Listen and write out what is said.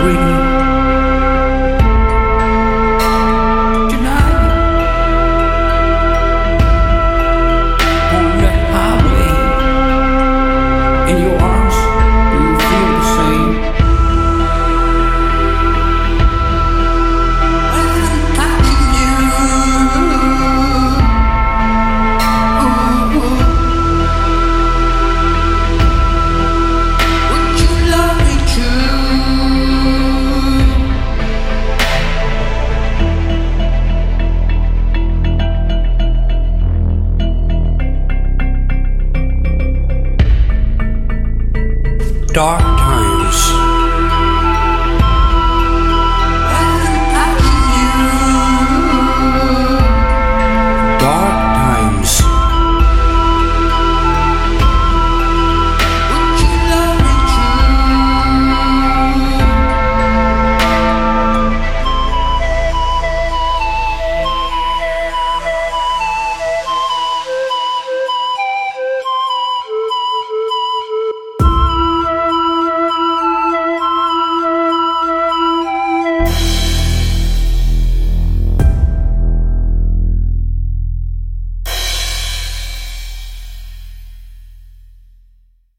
Submarine dark.